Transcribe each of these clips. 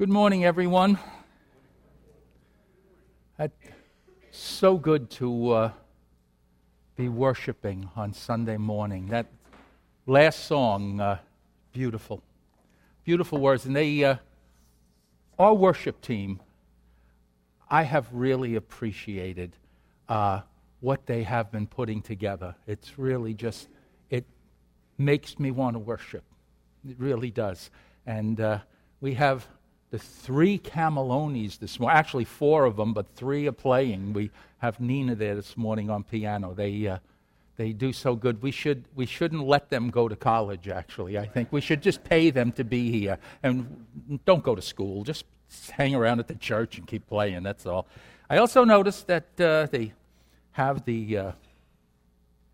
Good morning, everyone. It's so good to uh, be worshiping on Sunday morning. That last song, uh, beautiful, beautiful words, and they, uh, our worship team, I have really appreciated uh, what they have been putting together. It's really just, it makes me want to worship. It really does, and uh, we have the three Camalonis this morning. Actually, four of them, but three are playing. We have Nina there this morning on piano. They, uh, they do so good. We, should, we shouldn't let them go to college, actually. I think we should just pay them to be here. And don't go to school. Just hang around at the church and keep playing. That's all. I also noticed that uh, they have the uh,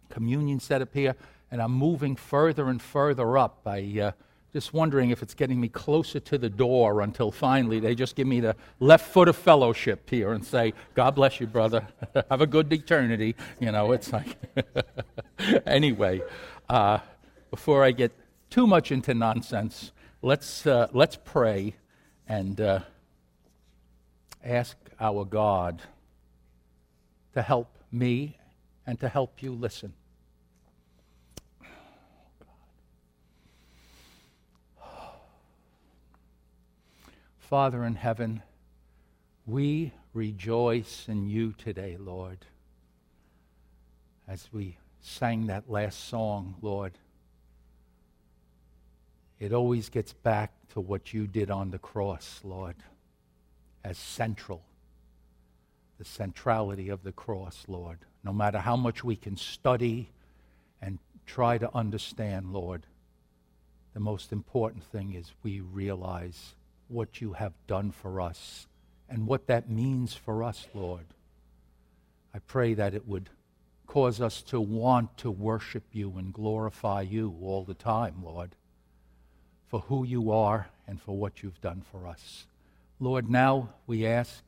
communion set up here, and I'm moving further and further up. I uh, just wondering if it's getting me closer to the door until finally they just give me the left foot of fellowship here and say, God bless you, brother. Have a good eternity. You know, it's like. anyway, uh, before I get too much into nonsense, let's, uh, let's pray and uh, ask our God to help me and to help you listen. Father in heaven, we rejoice in you today, Lord. As we sang that last song, Lord, it always gets back to what you did on the cross, Lord, as central, the centrality of the cross, Lord. No matter how much we can study and try to understand, Lord, the most important thing is we realize what you have done for us and what that means for us, Lord. I pray that it would cause us to want to worship you and glorify you all the time, Lord, for who you are and for what you've done for us. Lord, now we ask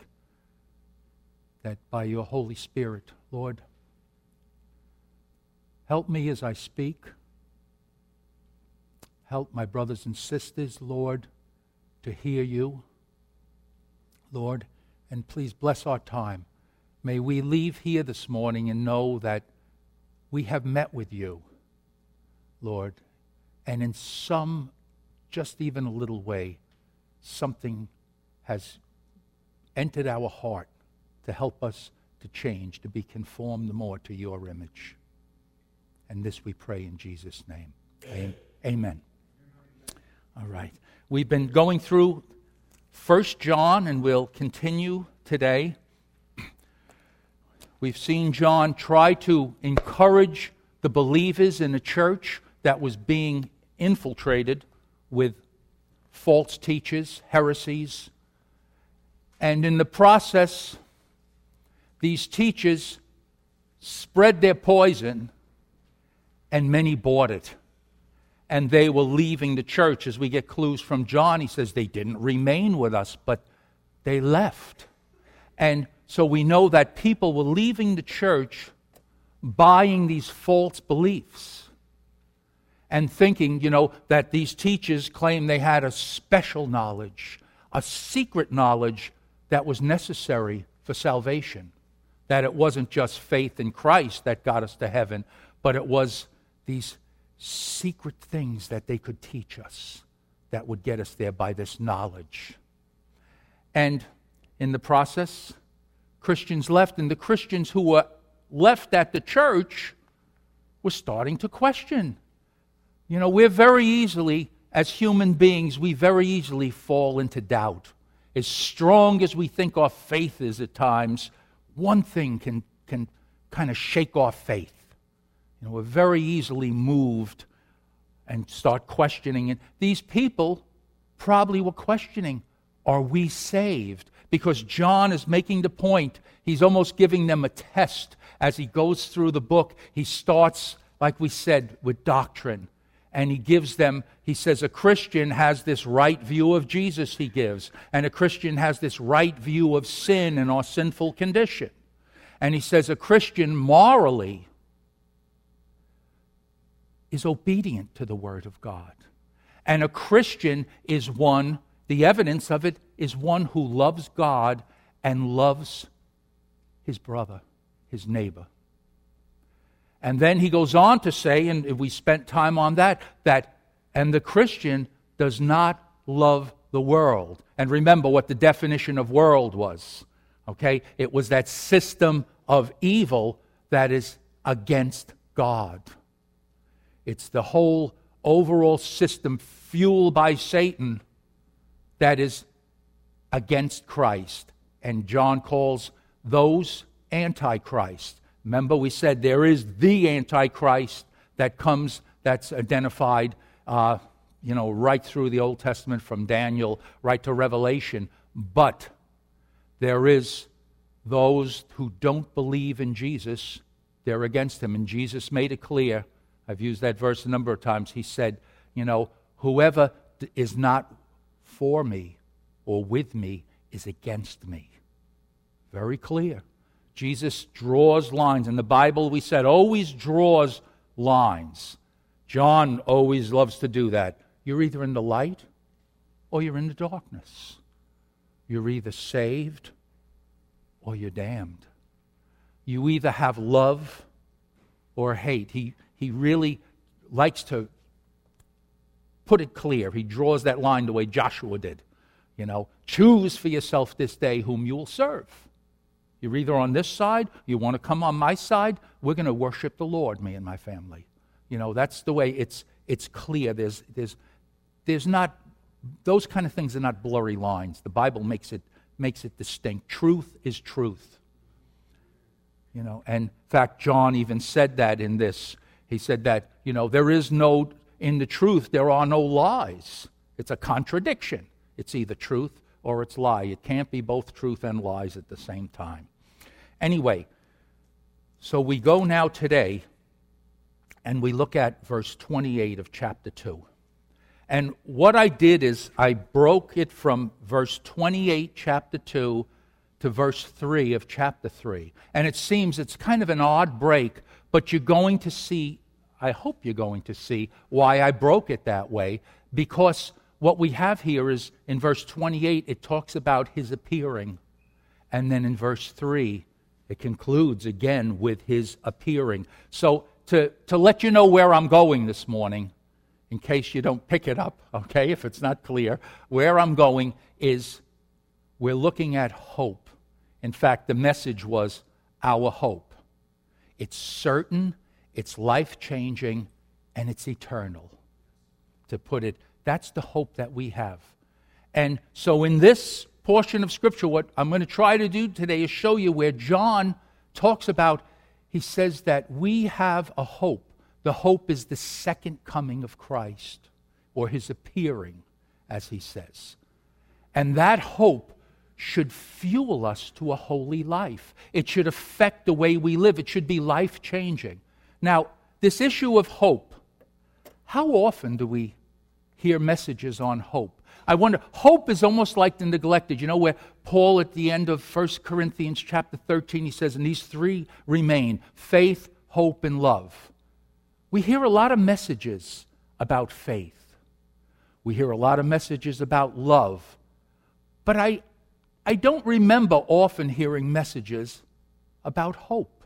that by your Holy Spirit, Lord, help me as I speak. Help my brothers and sisters, Lord to hear you, Lord, and please bless our time. May we leave here this morning and know that we have met with you, Lord, and in some, just even a little way, something has entered our heart to help us to change, to be conformed more to your image. And this we pray in Jesus' name. Amen. All right. We've been going through First John, and we'll continue today. We've seen John try to encourage the believers in a church that was being infiltrated with false teachers, heresies. And in the process, these teachers spread their poison, and many bought it and they were leaving the church. As we get clues from John, he says they didn't remain with us, but they left. And so we know that people were leaving the church buying these false beliefs and thinking, you know, that these teachers claim they had a special knowledge, a secret knowledge that was necessary for salvation. That it wasn't just faith in Christ that got us to heaven, but it was these secret things that they could teach us that would get us there by this knowledge. And in the process, Christians left, and the Christians who were left at the church were starting to question. You know, we're very easily, as human beings, we very easily fall into doubt. As strong as we think our faith is at times, one thing can, can kind of shake our faith. You know, we're very easily moved and start questioning it. These people probably were questioning are we saved? Because John is making the point. He's almost giving them a test as he goes through the book. He starts, like we said, with doctrine. And he gives them, he says, a Christian has this right view of Jesus, he gives. And a Christian has this right view of sin and our sinful condition. And he says, a Christian morally is obedient to the Word of God. And a Christian is one The evidence of it is one who loves God and loves his brother, his neighbor. And then he goes on to say, and we spent time on that, that, and the Christian does not love the world. And remember what the definition of world was. Okay? It was that system of evil that is against God. It's the whole overall system fueled by Satan that is against Christ. And John calls those Antichrist. Remember, we said there is the Antichrist that comes, that's identified, uh, you know, right through the Old Testament from Daniel right to Revelation. But there is those who don't believe in Jesus, they're against him. And Jesus made it clear. I've used that verse a number of times. He said, you know, whoever is not for me or with me is against me. Very clear. Jesus draws lines. In the Bible, we said, always draws lines. John always loves to do that. You're either in the light or you're in the darkness. You're either saved or you're damned. You either have love or hate. He, he really likes to put it clear. He draws that line the way Joshua did. You know, choose for yourself this day whom you will serve. You're either on this side, you want to come on my side, we're going to worship the Lord, me and my family. You know, that's the way it's, it's clear. There's, there's, there's not, those kind of things are not blurry lines. The Bible makes it, makes it distinct. Truth is truth. You know, and in fact, John even said that in this. He said that, you know, there is no, in the truth, there are no lies. It's a contradiction. It's either truth or it's lie. It can't be both truth and lies at the same time. Anyway, so we go now today and we look at verse 28 of chapter 2. And what I did is I broke it from verse 28, chapter 2, to verse 3 of chapter 3. And it seems it's kind of an odd break, but you're going to see, I hope you're going to see why I broke it that way, because what we have here is in verse 28, it talks about his appearing. And then in verse 3, it concludes again with his appearing. So, to, to let you know where I'm going this morning, in case you don't pick it up, okay, if it's not clear, where I'm going is we're looking at hope. In fact, the message was our hope. It's certain, it's life changing, and it's eternal, to put it that's the hope that we have. And so, in this portion of Scripture, what I'm going to try to do today is show you where John talks about, he says that we have a hope. The hope is the second coming of Christ, or his appearing, as he says. And that hope should fuel us to a holy life. It should affect the way we live. It should be life changing. Now, this issue of hope, how often do we hear messages on hope. I wonder, hope is almost like the neglected. You know, where Paul at the end of 1 Corinthians chapter 13, he says, and these three remain faith, hope, and love. We hear a lot of messages about faith. We hear a lot of messages about love. But I, I don't remember often hearing messages about hope.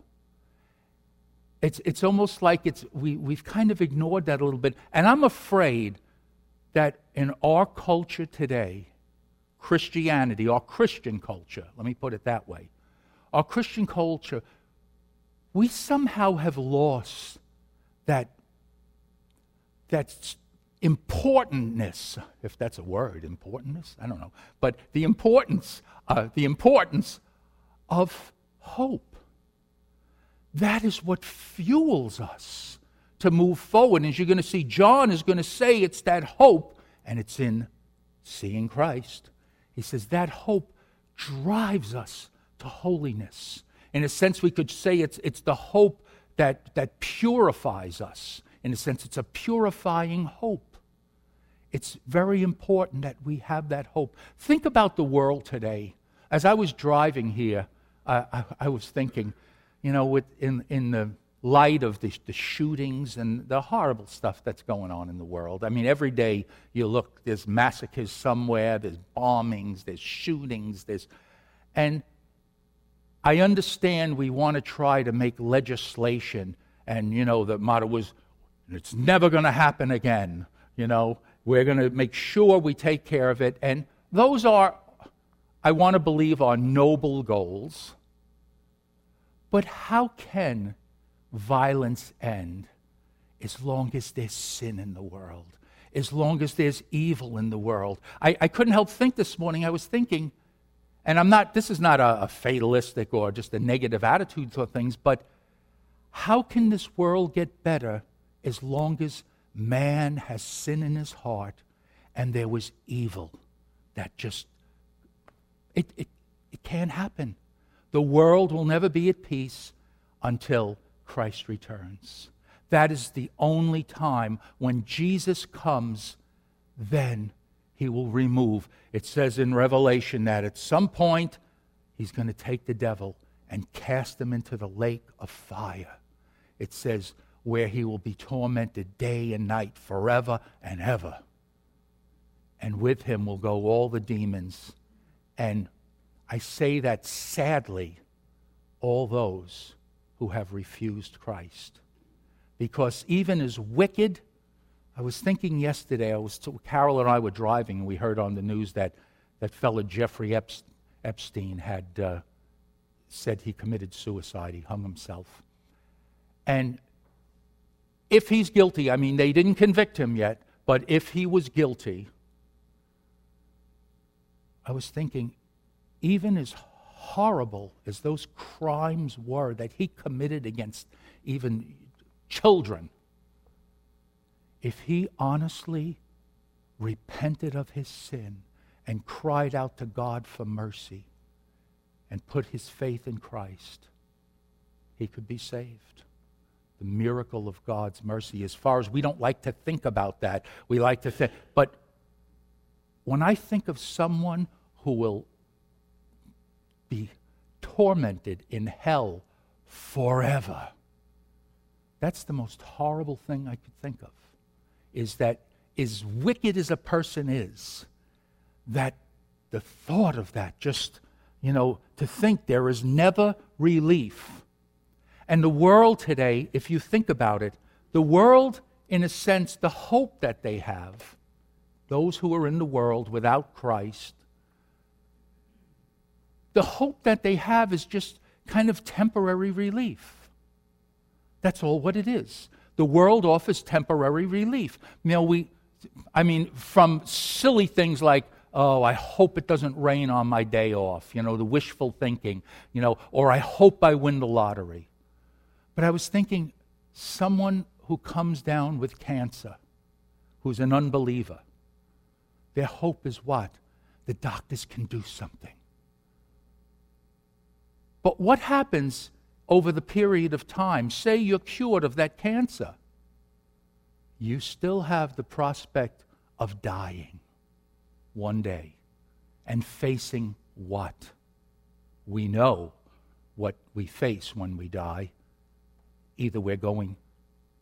It's, it's almost like it's, we, we've kind of ignored that a little bit. And I'm afraid that in our culture today, Christianity, our Christian culture, let me put it that way, our Christian culture, we somehow have lost that, that importantness, if that's a word, importantness, I don't know, but the importance, uh, the importance of hope. That is what fuels us to move forward. And as you're going to see, John is going to say it's that hope, and it's in seeing Christ. He says that hope drives us to holiness. In a sense, we could say it's, it's the hope that, that purifies us. In a sense, it's a purifying hope. It's very important that we have that hope. Think about the world today. As I was driving here, I, I was thinking, you know, with, in, in the light of the, the, shootings and the horrible stuff that's going on in the world. I mean, every day you look, there's massacres somewhere, there's bombings, there's shootings, there's. And I understand we want to try to make legislation, and, you know, the motto was, it's never going to happen again. You know, we're going to make sure we take care of it. And those are, I want to believe, are noble goals. But how can violence end as long as there's sin in the world, as long as there's evil in the world. I, I couldn't help think this morning, I was thinking, and I'm not, this is not a, a fatalistic or just a negative attitude to things, but how can this world get better as long as man has sin in his heart and there was evil that just, it, it, it can't happen. The world will never be at peace until Christ returns. That is the only time when Jesus comes, then he will remove. It says in Revelation that at some point he's going to take the devil and cast him into the lake of fire. It says, where he will be tormented day and night forever and ever. And with him will go all the demons. And I say that sadly, all those who have refused Christ. Because even as wicked, I was thinking yesterday, I was Carol and I were driving, and we heard on the news that that fellow Jeffrey Epstein had uh, said he committed suicide. He hung himself. And if he's guilty, I mean, they didn't convict him yet, but if he was guilty, I was thinking, even as horrible as those crimes were that he committed against even children, if he honestly repented of his sin and cried out to God for mercy and put his faith in Christ, he could be saved. The miracle of God's mercy, as far as we don't like to think about that, we like to think, but when I think of someone who will be tormented in hell forever. That's the most horrible thing I could think of. Is that as wicked as a person is, that the thought of that just, you know, to think there is never relief. And the world today, if you think about it, the world, in a sense, the hope that they have, those who are in the world without Christ, the hope that they have is just kind of temporary relief. That's all what it is. The world offers temporary relief. Know, we, I mean, from silly things like, oh, I hope it doesn't rain on my day off, you know, the wishful thinking, you know, or I hope I win the lottery. But I was thinking, someone who comes down with cancer, who's an unbeliever, their hope is what? The doctors can do something. But what happens over the period of time? Say you're cured of that cancer. You still have the prospect of dying one day and facing what? We know what we face when we die. Either we're going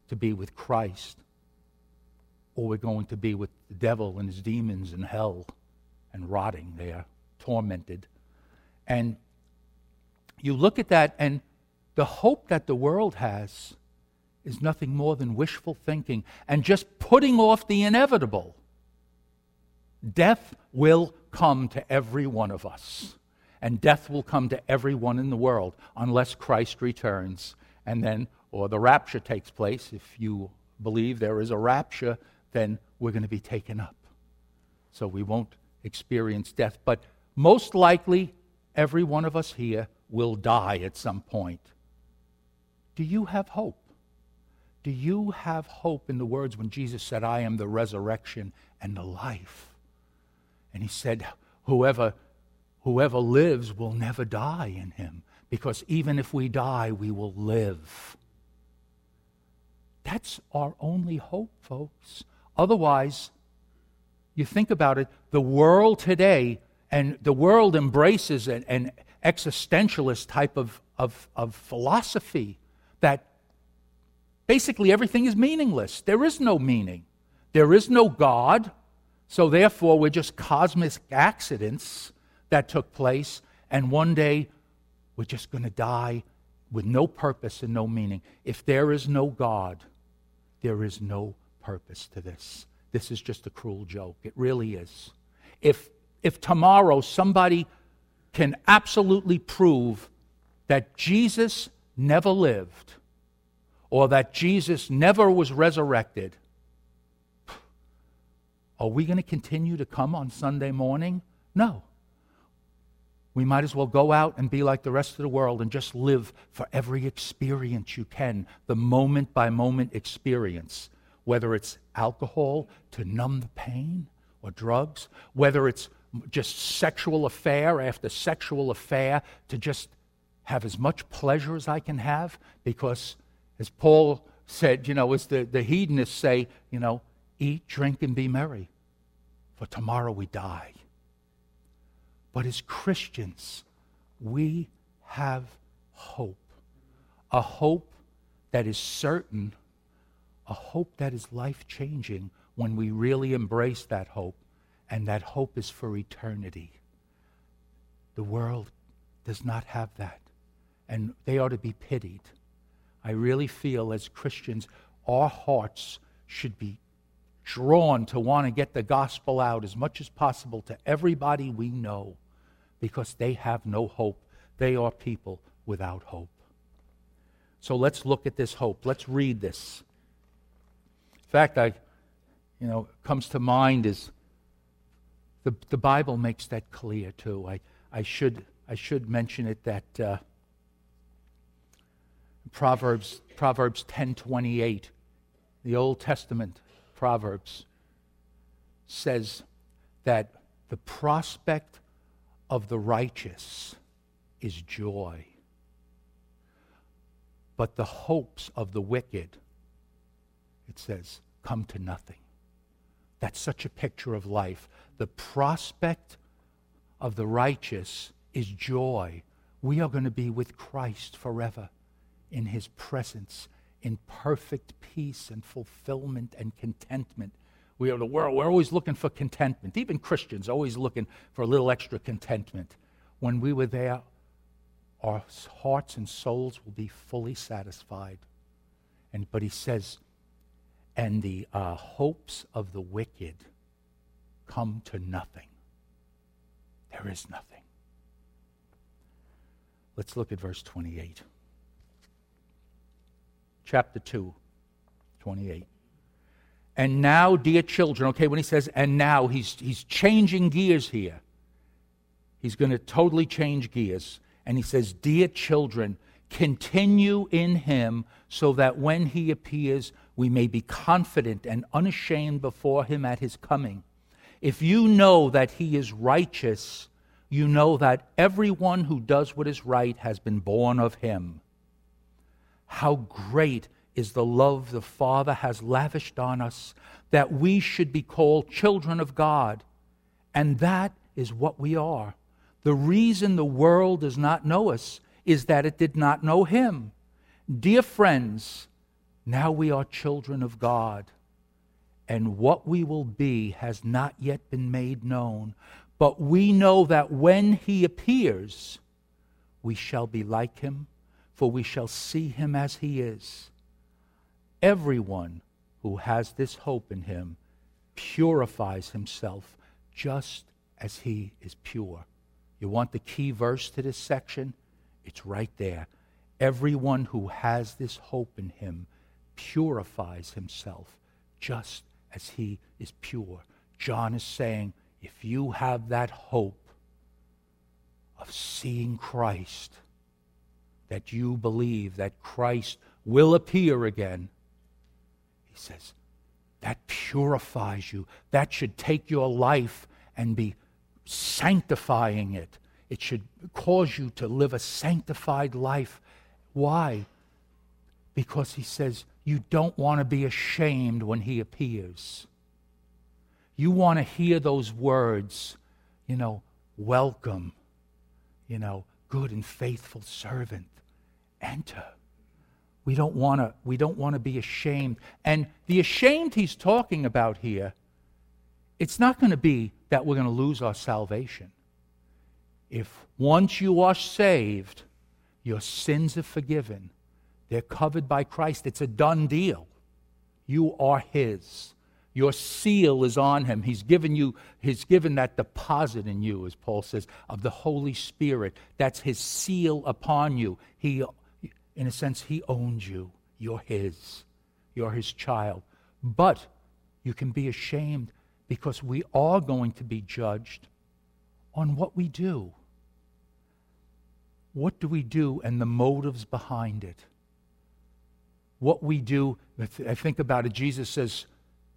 to be with Christ or we're going to be with the devil and his demons in hell and rotting there, tormented. And you look at that, and the hope that the world has is nothing more than wishful thinking and just putting off the inevitable. Death will come to every one of us, and death will come to everyone in the world unless Christ returns. And then, or the rapture takes place. If you believe there is a rapture, then we're going to be taken up. So we won't experience death. But most likely, every one of us here will die at some point. Do you have hope? Do you have hope in the words when Jesus said, I am the resurrection and the life? And he said, Whoever, whoever lives will never die in him, because even if we die, we will live. That's our only hope, folks. Otherwise, you think about it, the world today, and the world embraces an existentialist type of, of, of philosophy that basically everything is meaningless. There is no meaning. There is no God. So therefore, we're just cosmic accidents that took place, and one day we're just going to die with no purpose and no meaning. If there is no God, there is no purpose to this. This is just a cruel joke. It really is. If, if tomorrow somebody can absolutely prove that Jesus never lived or that Jesus never was resurrected, are we going to continue to come on Sunday morning? No. We might as well go out and be like the rest of the world and just live for every experience you can, the moment by moment experience, whether it's alcohol to numb the pain or drugs, whether it's just sexual affair after sexual affair to just have as much pleasure as I can have, because as Paul said, you know, as the, the hedonists say, you know, eat, drink, and be merry, for tomorrow we die. But as Christians, we have hope. A hope that is certain, a hope that is life changing when we really embrace that hope, and that hope is for eternity. The world does not have that, and they are to be pitied. I really feel as Christians, our hearts should be drawn to want to get the gospel out as much as possible to everybody we know because they have no hope. They are people without hope. So let's look at this hope. Let's read this. In fact, I, you know, comes to mind is the, the Bible makes that clear too. I, I, should, I should mention it that uh, Proverbs, Proverbs 10.28, the Old Testament Proverbs, says that the prospect of the righteous is joy, but the hopes of the wicked, it says, come to nothing. That's such a picture of life. The prospect of the righteous is joy. We are going to be with Christ forever in his presence, in perfect peace and fulfillment and contentment. We are the world. We're always looking for contentment. Even Christians always looking for a little extra contentment. When we were there, our hearts and souls will be fully satisfied. And but he says, and the uh, hopes of the wicked come to nothing. There is nothing. Let's look at verse 28. Chapter 2, 28. And now, dear children, okay, when he says, and now, he's, he's changing gears here. He's going to totally change gears. And he says, Dear children, continue in him so that when he appears, we may be confident and unashamed before him at his coming. If you know that he is righteous, you know that everyone who does what is right has been born of him. How great is the love the Father has lavished on us that we should be called children of God. And that is what we are. The reason the world does not know us is that it did not know Him. Dear friends, now we are children of God, and what we will be has not yet been made known. But we know that when He appears, we shall be like Him, for we shall see Him as He is. Everyone who has this hope in him purifies himself just as he is pure. You want the key verse to this section? It's right there. Everyone who has this hope in him purifies himself just as he is pure. John is saying, if you have that hope of seeing Christ, that you believe that Christ will appear again, he says, that purifies you. That should take your life and be sanctifying it. It should cause you to live a sanctified life. Why? Because he says you don't want to be ashamed when he appears. You want to hear those words, you know, welcome, you know, good and faithful servant. Enter. we don't want to we don't want to be ashamed. And the ashamed he's talking about here, it's not going to be that we're going to lose our salvation. If once you are saved, your sins are forgiven. They're covered by Christ. It's a done deal. You are his. Your seal is on him. He's given you, he's given that deposit in you, as Paul says, of the Holy Spirit. That's his seal upon you. He, in a sense, he owns you. You're his. You're his child. But you can be ashamed because we are going to be judged on what we do. What do we do and the motives behind it? What we do, I think about it, Jesus says,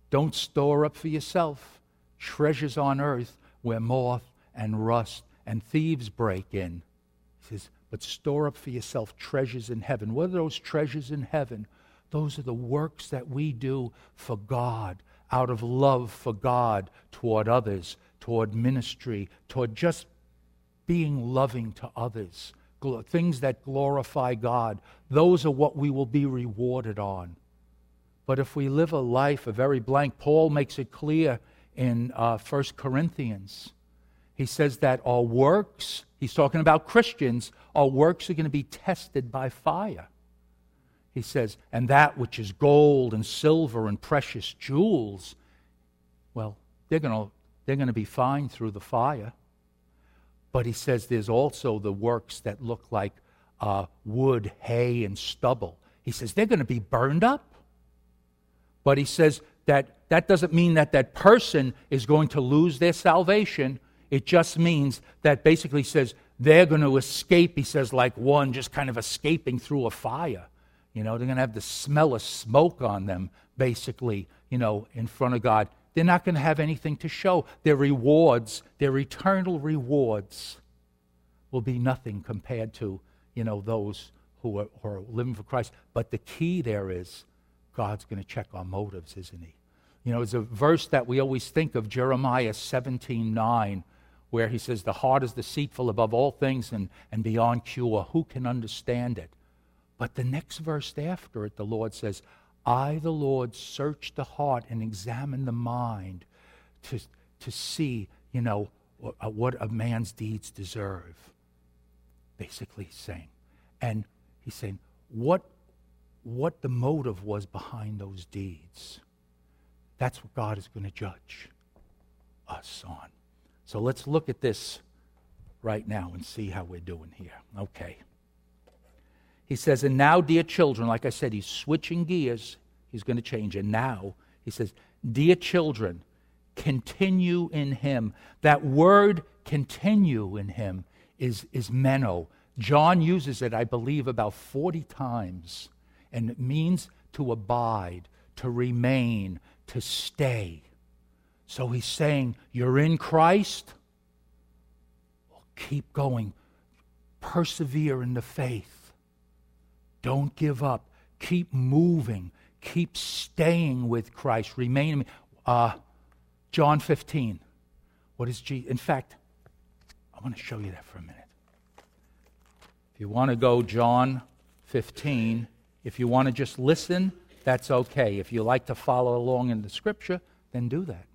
don't store up for yourself treasures on earth where moth and rust and thieves break in. He says, but store up for yourself treasures in heaven. What are those treasures in heaven? Those are the works that we do for God, out of love for God, toward others, toward ministry, toward just being loving to others, things that glorify God. Those are what we will be rewarded on. But if we live a life, a very blank, Paul makes it clear in uh, 1 Corinthians. He says that all works, he's talking about Christians, all works are going to be tested by fire. He says, and that which is gold and silver and precious jewels, well, they're going to, they're going to be fine through the fire. But he says there's also the works that look like uh, wood, hay, and stubble. He says they're going to be burned up. But he says that that doesn't mean that that person is going to lose their salvation. It just means that basically says they're going to escape, he says, like one just kind of escaping through a fire. You know, they're going to have the smell of smoke on them, basically, you know, in front of God. They're not going to have anything to show. Their rewards, their eternal rewards, will be nothing compared to, you know, those who are, who are living for Christ. But the key there is God's going to check our motives, isn't He? You know, it's a verse that we always think of, Jeremiah 17 9, where he says, The heart is deceitful above all things and, and beyond cure. Who can understand it? But the next verse after it, the Lord says, I, the Lord, search the heart and examine the mind to, to see, you know, uh, what a man's deeds deserve. Basically, he's saying. And he's saying, what what the motive was behind those deeds. That's what God is going to judge us on. So let's look at this right now and see how we're doing here. Okay. He says, And now, dear children, like I said, he's switching gears. He's going to change. And now, he says, Dear children, continue in him. That word continue in him is, is meno. John uses it, I believe, about 40 times and it means to abide, to remain, to stay. So he's saying, You're in Christ? Well, keep going. Persevere in the faith. Don't give up. Keep moving. Keep staying with Christ. Remain. Uh, John 15. What is Jesus? In fact, I want to show you that for a minute. If you want to go, John 15. If you want to just listen, that's okay. If you like to follow along in the scripture, then do that.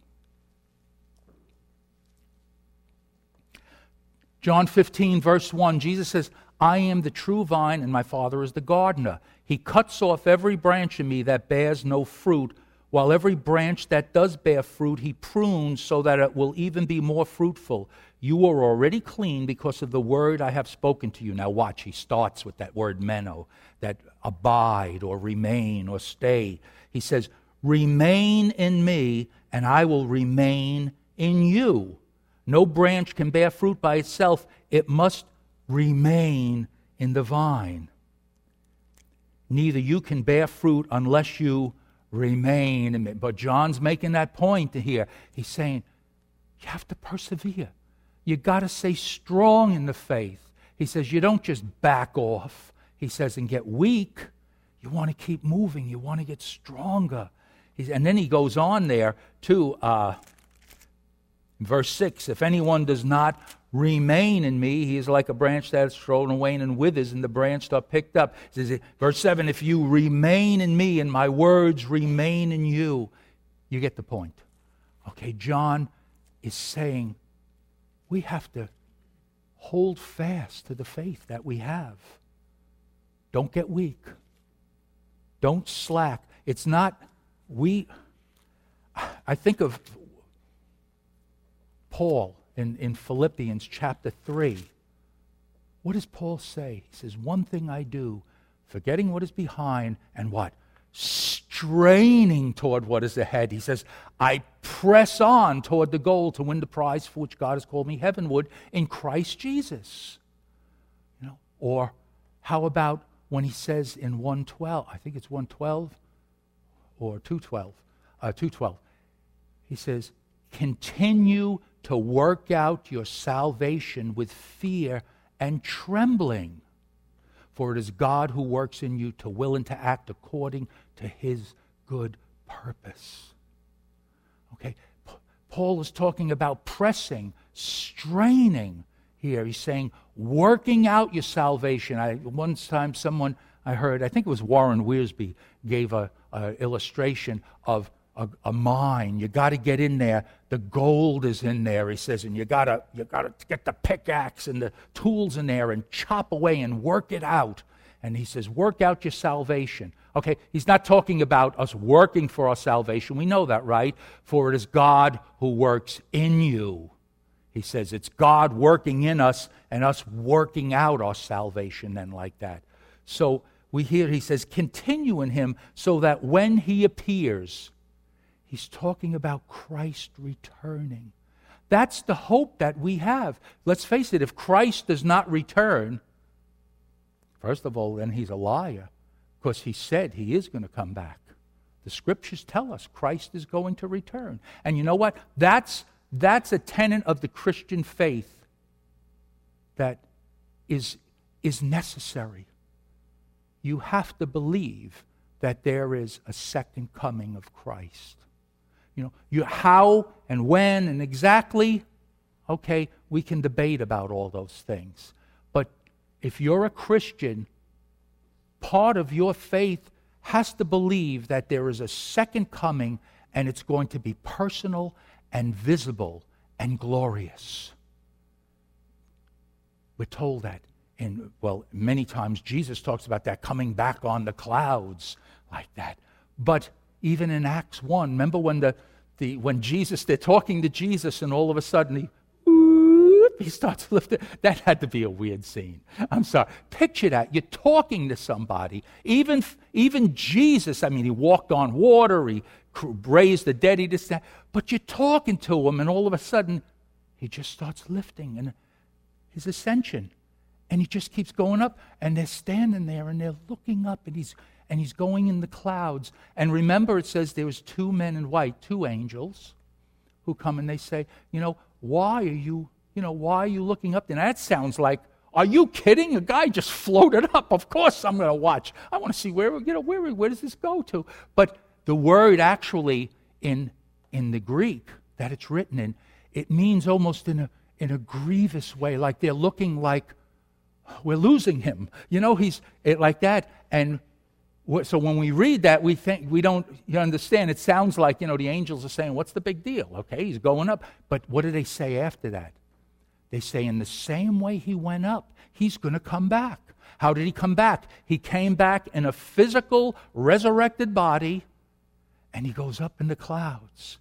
John 15, verse 1, Jesus says, I am the true vine, and my Father is the gardener. He cuts off every branch in me that bears no fruit, while every branch that does bear fruit, he prunes so that it will even be more fruitful. You are already clean because of the word I have spoken to you. Now, watch, he starts with that word meno, that abide or remain or stay. He says, Remain in me, and I will remain in you. No branch can bear fruit by itself, it must remain in the vine. Neither you can bear fruit unless you remain. But John's making that point here. He's saying, You have to persevere you got to stay strong in the faith. He says, you don't just back off. He says, and get weak. You want to keep moving. You want to get stronger. He's, and then he goes on there to, uh, verse 6 If anyone does not remain in me, he is like a branch that is thrown away and withers, and the branch are picked up. Says, verse 7 If you remain in me and my words remain in you, you get the point. Okay, John is saying we have to hold fast to the faith that we have. Don't get weak. Don't slack. It's not, we, I think of Paul in, in Philippians chapter 3. What does Paul say? He says, One thing I do, forgetting what is behind, and what? Straining toward what is ahead. He says, I press on toward the goal to win the prize for which God has called me heavenward in Christ Jesus. You know, or how about when he says in 112, I think it's 112 or 212, uh, 212, he says, continue to work out your salvation with fear and trembling. For it is God who works in you to will and to act according to his good purpose. Okay, P- Paul is talking about pressing, straining here. He's saying, working out your salvation. I, one time, someone I heard, I think it was Warren Wiersbe, gave a, a illustration of a, a mine. You got to get in there. The gold is in there, he says, and you got to you got to get the pickaxe and the tools in there and chop away and work it out. And he says, work out your salvation. Okay, he's not talking about us working for our salvation. We know that, right? For it is God who works in you. He says it's God working in us and us working out our salvation then like that. So we hear he says, continue in him so that when he appears, He's talking about Christ returning. That's the hope that we have. Let's face it, if Christ does not return, first of all, then he's a liar because he said he is going to come back. The scriptures tell us Christ is going to return. And you know what? That's, that's a tenet of the Christian faith that is, is necessary. You have to believe that there is a second coming of Christ. You know, you, how and when and exactly, okay, we can debate about all those things. But if you're a Christian, part of your faith has to believe that there is a second coming and it's going to be personal and visible and glorious. We're told that in, well, many times Jesus talks about that coming back on the clouds like that. But even in Acts 1. Remember when the, the when Jesus, they're talking to Jesus, and all of a sudden he he starts lifting. That had to be a weird scene. I'm sorry. Picture that. You're talking to somebody. Even, even Jesus, I mean, he walked on water, he raised the dead, he just that. But you're talking to him, and all of a sudden, he just starts lifting and his ascension. And he just keeps going up, and they're standing there and they're looking up, and he's and he's going in the clouds. And remember, it says there was two men in white, two angels, who come and they say, you know, why are you, you know, why are you looking up? Now, that sounds like, are you kidding? A guy just floated up. Of course I'm going to watch. I want to see where, you know, where, where does this go to? But the word actually in, in the Greek that it's written in, it means almost in a, in a grievous way, like they're looking like we're losing him. You know, he's it, like that. And so when we read that, we think we don't understand. It sounds like you know the angels are saying, "What's the big deal?" Okay, he's going up. But what do they say after that? They say, "In the same way he went up, he's going to come back." How did he come back? He came back in a physical, resurrected body, and he goes up in the clouds.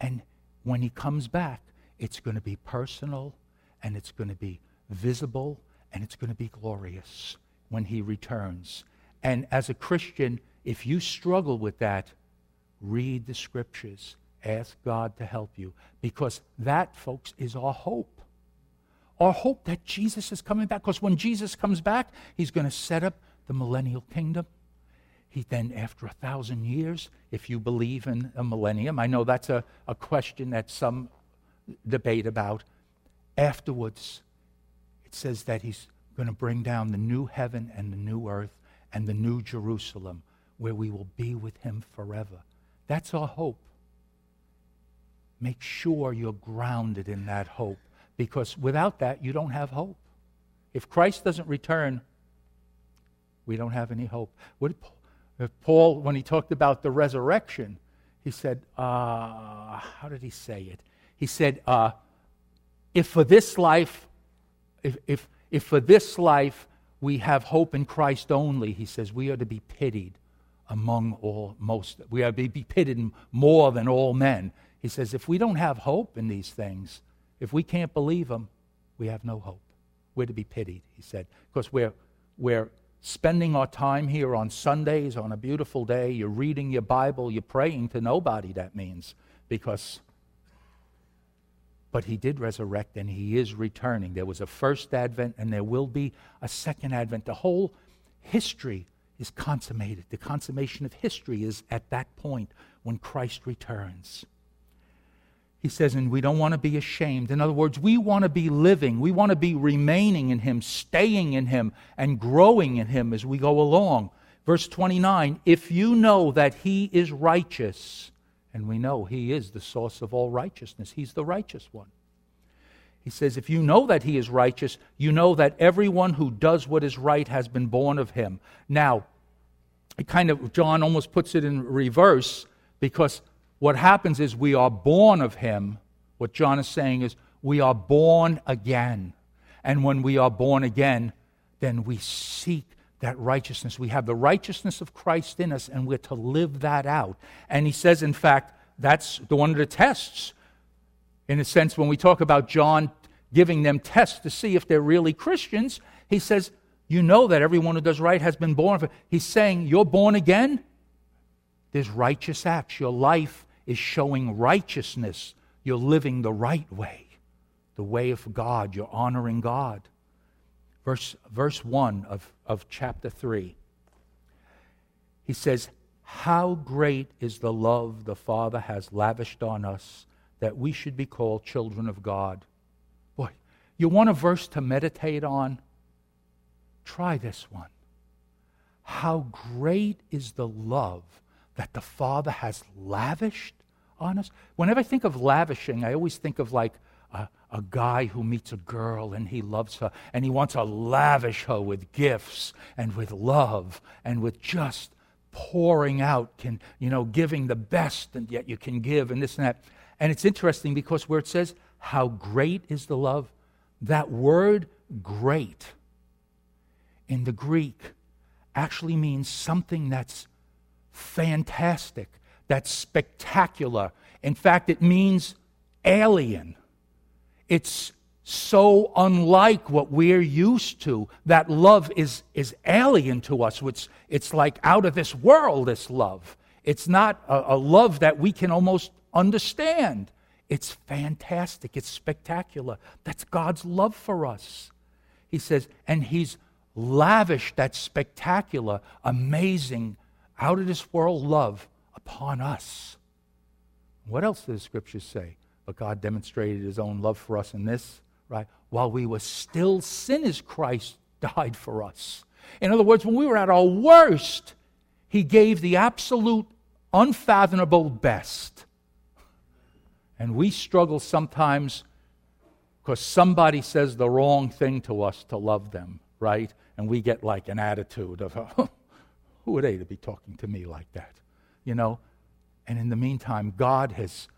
And when he comes back, it's going to be personal, and it's going to be visible, and it's going to be glorious when he returns. And as a Christian, if you struggle with that, read the scriptures. Ask God to help you. Because that, folks, is our hope. Our hope that Jesus is coming back. Because when Jesus comes back, he's going to set up the millennial kingdom. He then, after a thousand years, if you believe in a millennium, I know that's a, a question that some debate about. Afterwards, it says that he's going to bring down the new heaven and the new earth and the new Jerusalem where we will be with him forever. That's our hope. make sure you're grounded in that hope because without that, you don't have hope. If Christ doesn't return, we don't have any hope. What Paul, when he talked about the resurrection, he said, uh, how did he say it? He said, uh, if for this life, if, if, if for this life we have hope in Christ only, he says, we are to be pitied among all most. We are to be pitied more than all men. He says, if we don't have hope in these things, if we can't believe them, we have no hope. We're to be pitied, he said, because we're, we're spending our time here on Sundays on a beautiful day. You're reading your Bible, you're praying to nobody, that means, because. But he did resurrect and he is returning. There was a first advent and there will be a second advent. The whole history is consummated. The consummation of history is at that point when Christ returns. He says, and we don't want to be ashamed. In other words, we want to be living. We want to be remaining in Him, staying in Him, and growing in Him as we go along. Verse 29 If you know that He is righteous, and we know He is the source of all righteousness, He's the righteous one. He says, If you know that He is righteous, you know that everyone who does what is right has been born of Him. Now, it kind of, John almost puts it in reverse because what happens is we are born of him. What John is saying is we are born again. And when we are born again, then we seek that righteousness. We have the righteousness of Christ in us, and we're to live that out. And he says, in fact, that's the one of the tests. In a sense, when we talk about John giving them tests to see if they're really Christians, he says, You know that everyone who does right has been born. He's saying, You're born again. There's righteous acts. Your life is showing righteousness. You're living the right way, the way of God. You're honoring God. Verse, verse 1 of, of chapter 3. He says, How great is the love the Father has lavished on us that we should be called children of God. Boy, you want a verse to meditate on? Try this one. How great is the love that the Father has lavished on us? Whenever I think of lavishing, I always think of like a, a, guy who meets a girl and he loves her and he wants to lavish her with gifts and with love and with just pouring out, can, you know, giving the best and yet you can give and this and that. And it's interesting because where it says, How great is the love, that word great in the Greek actually means something that's fantastic, that's spectacular. In fact, it means alien. It's so unlike what we're used to that love is, is alien to us. It's, it's like out of this world, this love. It's not a, a love that we can almost understand. It's fantastic. It's spectacular. That's God's love for us. He says, and He's lavished that spectacular, amazing, out of this world love upon us. What else does the scriptures say? But God demonstrated his own love for us in this, right? While we were still sinners, Christ died for us. In other words, when we were at our worst, he gave the absolute, unfathomable best. And we struggle sometimes because somebody says the wrong thing to us to love them, right? And we get like an attitude of, who are they to be talking to me like that? You know? And in the meantime, God has,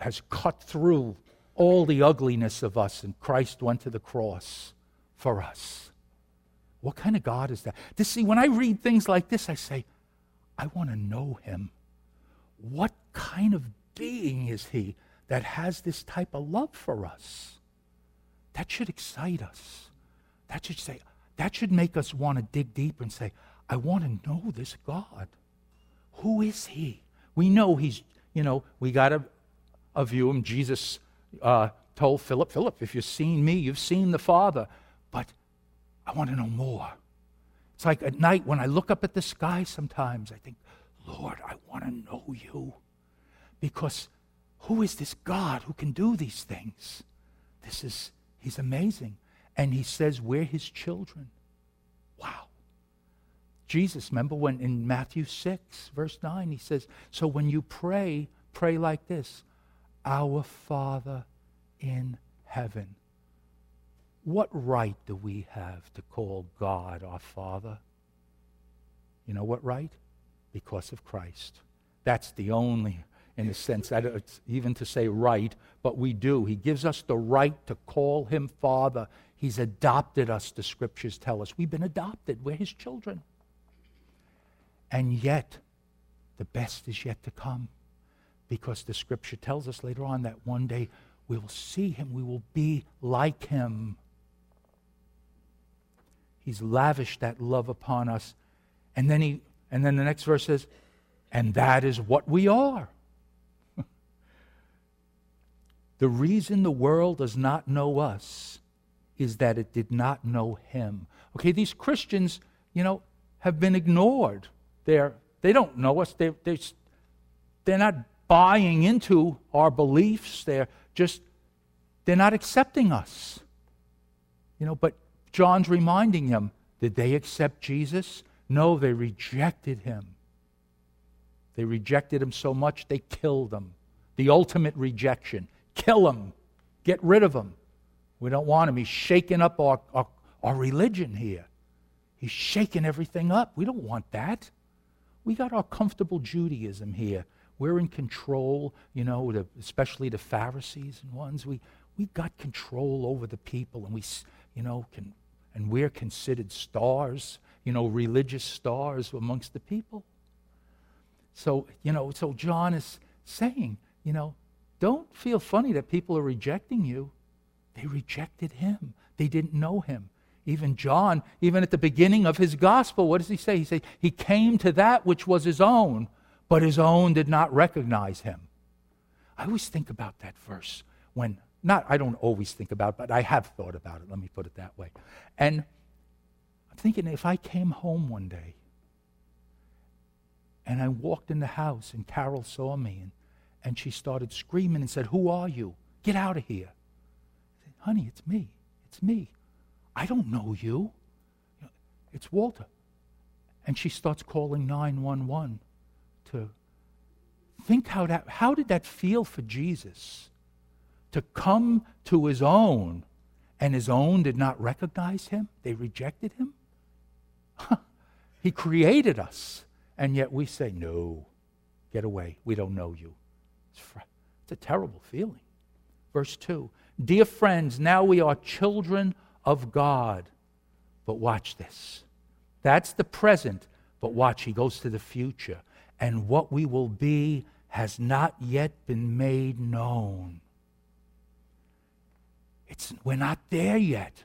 has cut through all the ugliness of us, and Christ went to the cross for us. What kind of God is that? To see, when I read things like this, I say, I want to know him. What kind of being is he that has this type of love for us? That should excite us. That should say, that should make us want to dig deeper and say, I want to know this God. Who is he? We know he's, you know, we got a, a you. of him. Jesus uh, told Philip, Philip, if you've seen me, you've seen the Father. But I want to know more. It's like at night when I look up at the sky sometimes, I think, Lord, I want to know you. Because who is this God who can do these things? This is, he's amazing. And he says, we're his children. Wow. Jesus, remember when in Matthew 6, verse 9, he says, So when you pray, pray like this Our Father in heaven. What right do we have to call God our Father? You know what right? Because of Christ. That's the only, in a sense, that it's even to say right, but we do. He gives us the right to call him Father. He's adopted us, the scriptures tell us. We've been adopted, we're his children. And yet, the best is yet to come because the scripture tells us later on that one day we will see him, we will be like him. He's lavished that love upon us. And then he and then the next verse says, and that is what we are. the reason the world does not know us is that it did not know him. Okay, these Christians, you know, have been ignored. They're, they don't know us. They're, they're, they're not buying into our beliefs. They're just, they're not accepting us. You know, but John's reminding them did they accept Jesus? No, they rejected him. They rejected him so much they killed him. The ultimate rejection. Kill him. Get rid of him. We don't want him. He's shaking up our, our, our religion here. He's shaking everything up. We don't want that. We got our comfortable Judaism here. We're in control, you know, the, especially the Pharisees and ones. We, we got control over the people, and we, you know, can, and we're considered stars, you know, religious stars amongst the people. So, you know, so John is saying, you know, don't feel funny that people are rejecting you. They rejected him. They didn't know him. Even John, even at the beginning of his gospel, what does he say? He says, He came to that which was his own, but his own did not recognize him. I always think about that verse when, not, I don't always think about it, but I have thought about it. Let me put it that way. And I'm thinking if I came home one day and I walked in the house and Carol saw me and, and she started screaming and said, Who are you? Get out of here. I said, Honey, it's me. It's me. I don't know you. It's Walter. And she starts calling 911 to think how that how did that feel for Jesus to come to his own and his own did not recognize him they rejected him he created us and yet we say, no, get away. We don't know you. It's, fr- it's a terrible feeling. Verse 2 Dear friends, now we are children of God. But watch this. That's the present. But watch, he goes to the future. And what we will be has not yet been made known. It's, we're not there yet.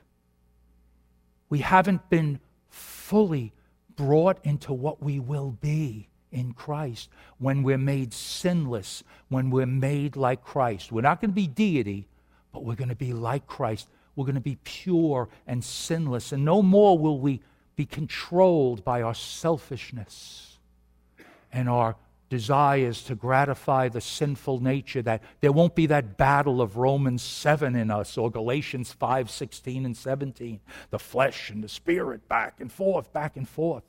We haven't been fully brought into what we will be in Christ when we're made sinless, when we're made like Christ. We're not going to be deity, but we're going to be like Christ. We're going to be pure and sinless, and no more will we be controlled by our selfishness and our desires to gratify the sinful nature that there won't be that battle of Romans 7 in us or Galatians 5 16 and 17 the flesh and the spirit back and forth back and forth.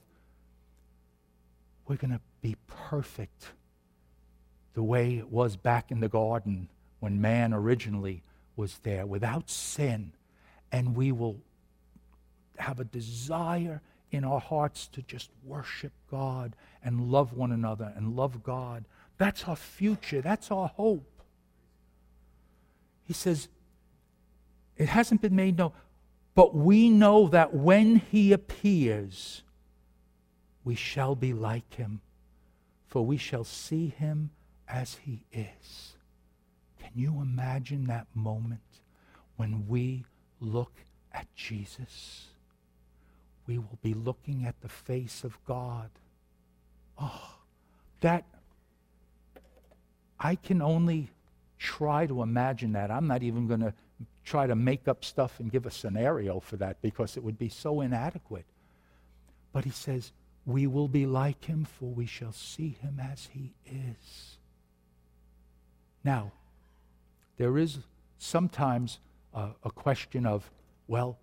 We're going to be perfect the way it was back in the garden when man originally was there without sin. And we will have a desire in our hearts to just worship God and love one another and love God. That's our future. That's our hope. He says, it hasn't been made known, but we know that when he appears, we shall be like him, for we shall see him as he is. Can you imagine that moment when we look at Jesus? We will be looking at the face of God. Oh, that, I can only try to imagine that. I'm not even going to try to make up stuff and give a scenario for that because it would be so inadequate. But he says, We will be like him, for we shall see him as he is. Now, there is sometimes a, a question of, well,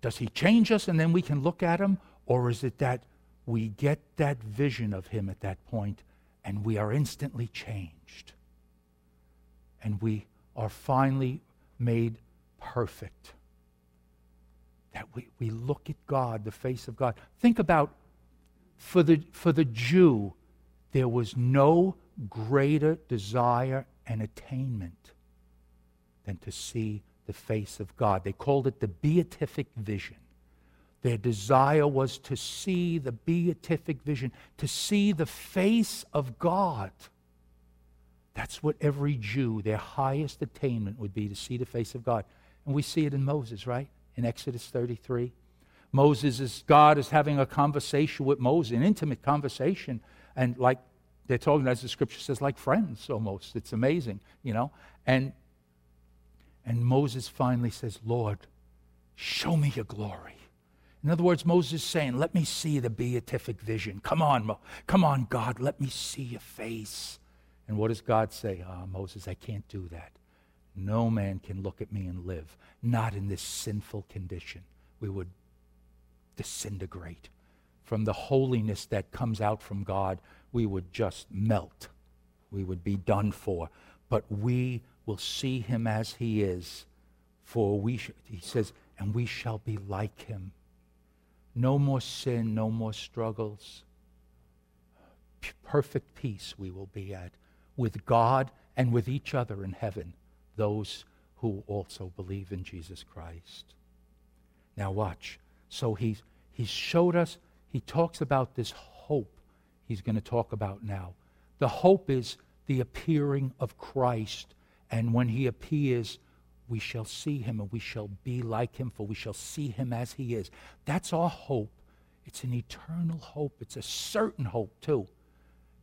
does he change us and then we can look at him? Or is it that we get that vision of him at that point and we are instantly changed? and we are finally made perfect. That we, we look at God, the face of God. Think about for the, for the Jew, there was no greater desire and attainment than to see the face of God. They called it the beatific vision. Their desire was to see the beatific vision, to see the face of God. That's what every Jew, their highest attainment would be to see the face of God. And we see it in Moses, right? In Exodus 33. Moses is, God is having a conversation with Moses, an intimate conversation. And like they're talking, as the scripture says, like friends almost. It's amazing, you know? And, and Moses finally says, Lord, show me your glory. In other words, Moses is saying, Let me see the beatific vision. Come on, Mo- come on, God, let me see your face. And what does God say? Ah, oh, Moses, I can't do that. No man can look at me and live, not in this sinful condition. We would disintegrate. From the holiness that comes out from God, we would just melt. We would be done for. But we will see him as he is, for we, sh- he says, and we shall be like him. No more sin, no more struggles. P- perfect peace we will be at with God and with each other in heaven, those who also believe in Jesus Christ. Now, watch. So he's, he's showed us, he talks about this hope he's going to talk about now. The hope is the appearing of Christ. And when he appears, we shall see him and we shall be like him, for we shall see him as he is. That's our hope. It's an eternal hope. It's a certain hope, too.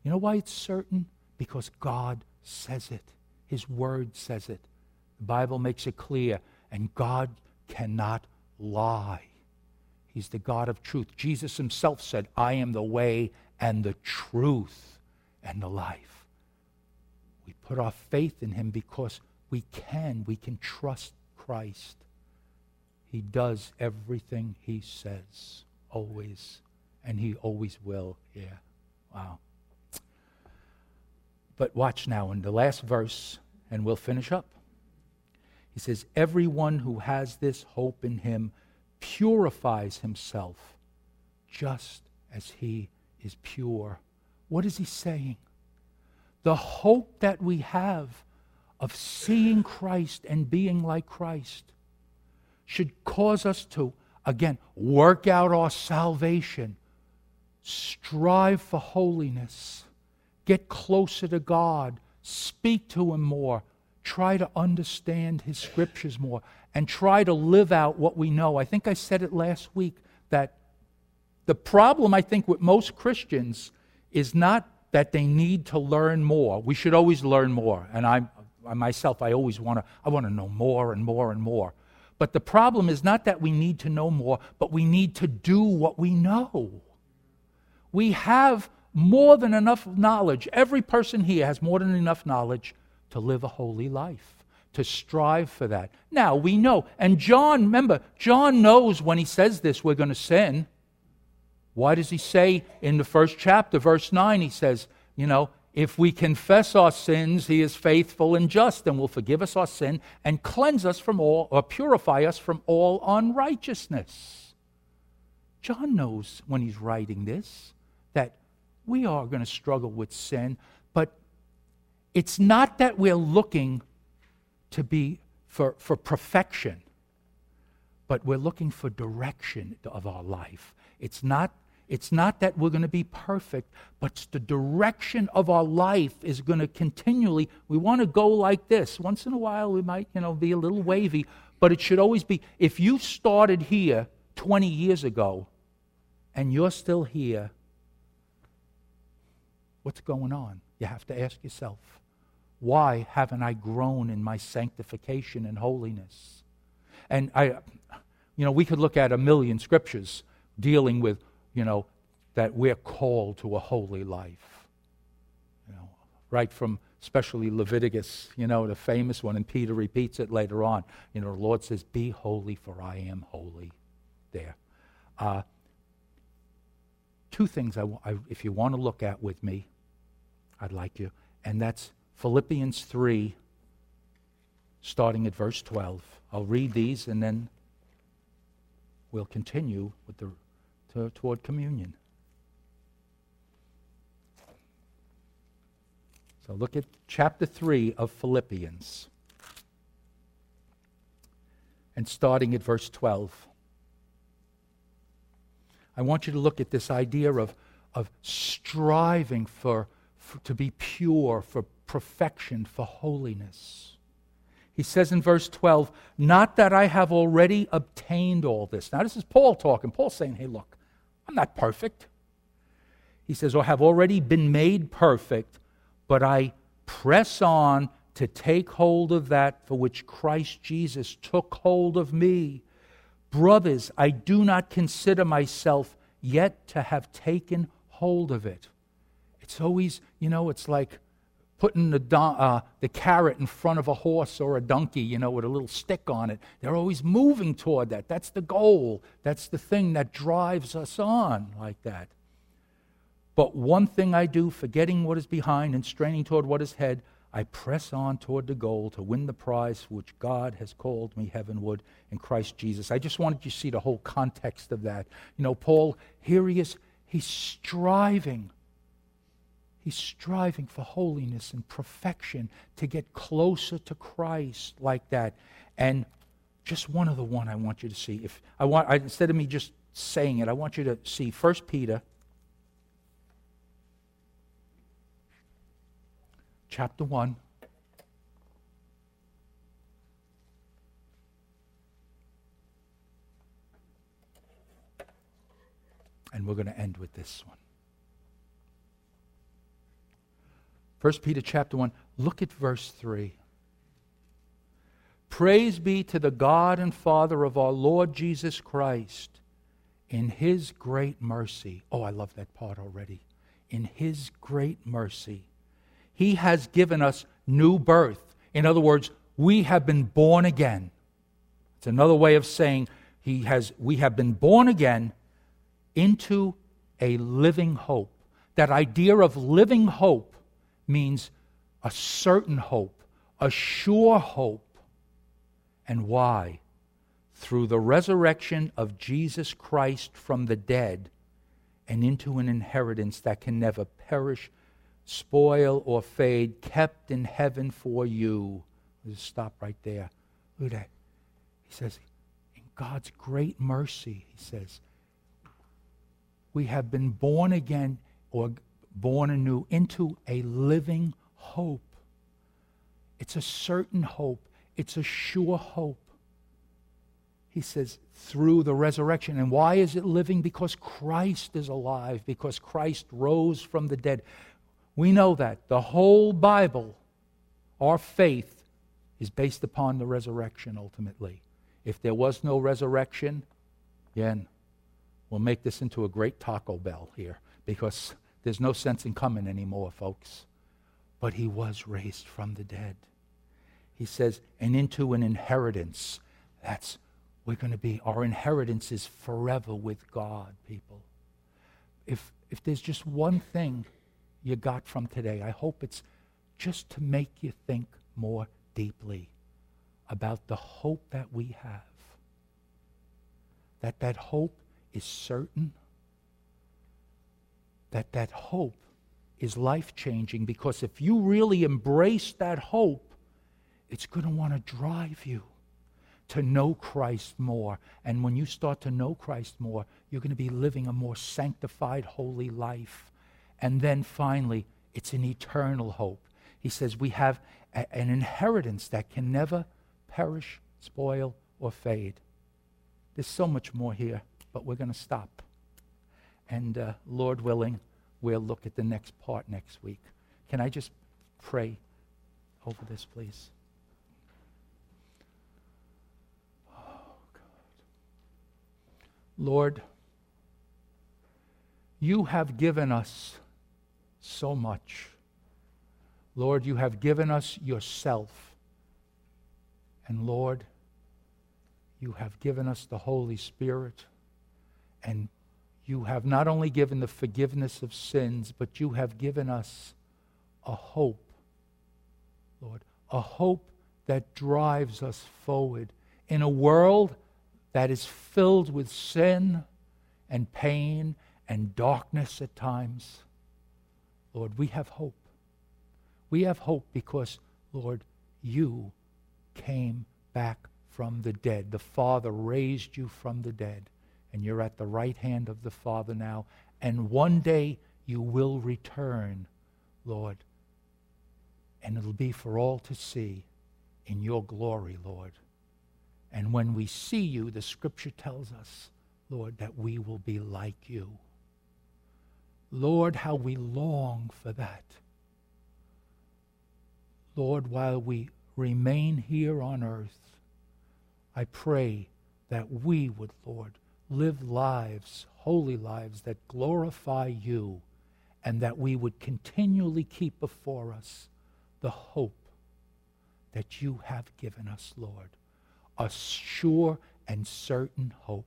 You know why it's certain? Because God says it, His Word says it. The Bible makes it clear, and God cannot lie. He's the God of truth. Jesus himself said, I am the way and the truth and the life. Put our faith in him because we can. We can trust Christ. He does everything he says, always, and he always will. Yeah. Wow. But watch now in the last verse, and we'll finish up. He says, Everyone who has this hope in him purifies himself just as he is pure. What is he saying? The hope that we have of seeing Christ and being like Christ should cause us to, again, work out our salvation, strive for holiness Get closer to God. Speak to Him more. Try to understand His scriptures more. And try to live out what we know. I think I said it last week that the problem, I think, with most Christians is not that they need to learn more. We should always learn more. And I, I myself, I always want to, I want to know more and more and more. But the problem is not that we need to know more, but we need to do what we know. We have more than enough knowledge. Every person here has more than enough knowledge to live a holy life, to strive for that. Now, we know, and John, remember, John knows when he says this, we're going to sin. Why does he say in the first chapter, verse 9, he says, you know, if we confess our sins, he is faithful and just and will forgive us our sin and cleanse us from all, or purify us from all unrighteousness. John knows when he's writing this that we are going to struggle with sin, but it's not that we're looking to be for, for perfection, but we're looking for direction of our life. It's not, it's not that we're going to be perfect, but the direction of our life is going to continually, we want to go like this. Once in a while, we might, you know, be a little wavy, but it should always be, if you started here 20 years ago and you're still here, What's going on? You have to ask yourself, why haven't I grown in my sanctification and holiness? And I, you know, we could look at a million scriptures dealing with, you know, that we're called to a holy life. You know, right from especially Leviticus, you know, the famous one, and Peter repeats it later on. You know, the Lord says, Be holy, for I am holy. There. Uh, two things I, I, if you want to look at with me I'd like you. And that's Philippians 3 starting at verse 12. I'll read these and then we'll continue with the, to, toward communion. So look at chapter 3 of Philippians and starting at verse 12. I want you to look at this idea of, of striving for, for, to be pure, for perfection, for holiness. He says in verse 12, Not that I have already obtained all this. Now, this is Paul talking. Paul's saying, Hey, look, I'm not perfect. He says, oh, I have already been made perfect, but I press on to take hold of that for which Christ Jesus took hold of me. Brothers, I do not consider myself yet to have taken hold of it. It's always, you know, it's like putting the, don- uh, the carrot in front of a horse or a donkey, you know, with a little stick on it. They're always moving toward that. That's the goal. That's the thing that drives us on like that. But one thing I do, forgetting what is behind and straining toward what is ahead, I press on toward the goal to win the prize which God has called me heavenward in Christ Jesus. I just wanted you to see the whole context of that. You know, Paul, here he is, he's striving. He's striving for holiness and perfection to get closer to Christ like that. And just one of the one I want you to see. If I want I, instead of me just saying it, I want you to see First Peter chapter 1. And we're going to end with this one. 1 Peter chapter 1, look at verse 3. Praise be to the God and Father of our Lord Jesus Christ in his great mercy. Oh, I love that part already. In his great mercy he has given us new birth. In other words, we have been born again. It's another way of saying he has, we have been born again into a living hope. That idea of living hope means a certain hope, a sure hope. And why? Through the resurrection of Jesus Christ from the dead and into an inheritance that can never perish spoil or fade, kept in heaven for you. Let's stop right there. Look at that. He says, in God's great mercy, he says, we have been born again or born anew into a living hope. It's a certain hope, it's a sure hope. He says, through the resurrection. And why is it living? Because Christ is alive, because Christ rose from the dead. We know that. The whole Bible, our faith, is based upon the resurrection ultimately. If there was no resurrection, again, we'll make this into a great Taco Bell here because there's no sense in coming anymore, folks. But he was raised from the dead. He says, and into an inheritance. That's, we're going to be, our inheritance is forever with God, people. If, if there's just one thing you got from today. I hope it's just to make you think more deeply about the hope that we have. That that hope is certain. That that hope is life changing because if you really embrace that hope, it's going to want to drive you to know Christ more. And when you start to know Christ more, you're going to be living a more sanctified, holy life. And then finally, it's an eternal hope. He says we have a, an inheritance that can never perish, spoil, or fade. There's so much more here, but we're going to stop. And uh, Lord willing, we'll look at the next part next week. Can I just pray over this, please? Oh, God. Lord, you have given us so much. Lord, you have given us yourself. And Lord, you have given us the Holy Spirit. And you have not only given the forgiveness of sins, but you have given us a hope, Lord, a hope that drives us forward in a world that is filled with sin and pain and darkness at times. Lord, we have hope. We have hope because, Lord, you came back from the dead. The Father raised you from the dead, and you're at the right hand of the Father now. And one day you will return, Lord, and it'll be for all to see in your glory, Lord. And when we see you, the scripture tells us, Lord, that we will be like you. Lord, how we long for that. Lord, while we remain here on earth, I pray that we would, Lord, live lives, holy lives that glorify you, and that we would continually keep before us the hope that you have given us, Lord, a sure and certain hope.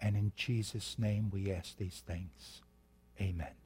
And in Jesus' name we ask these things. Amen.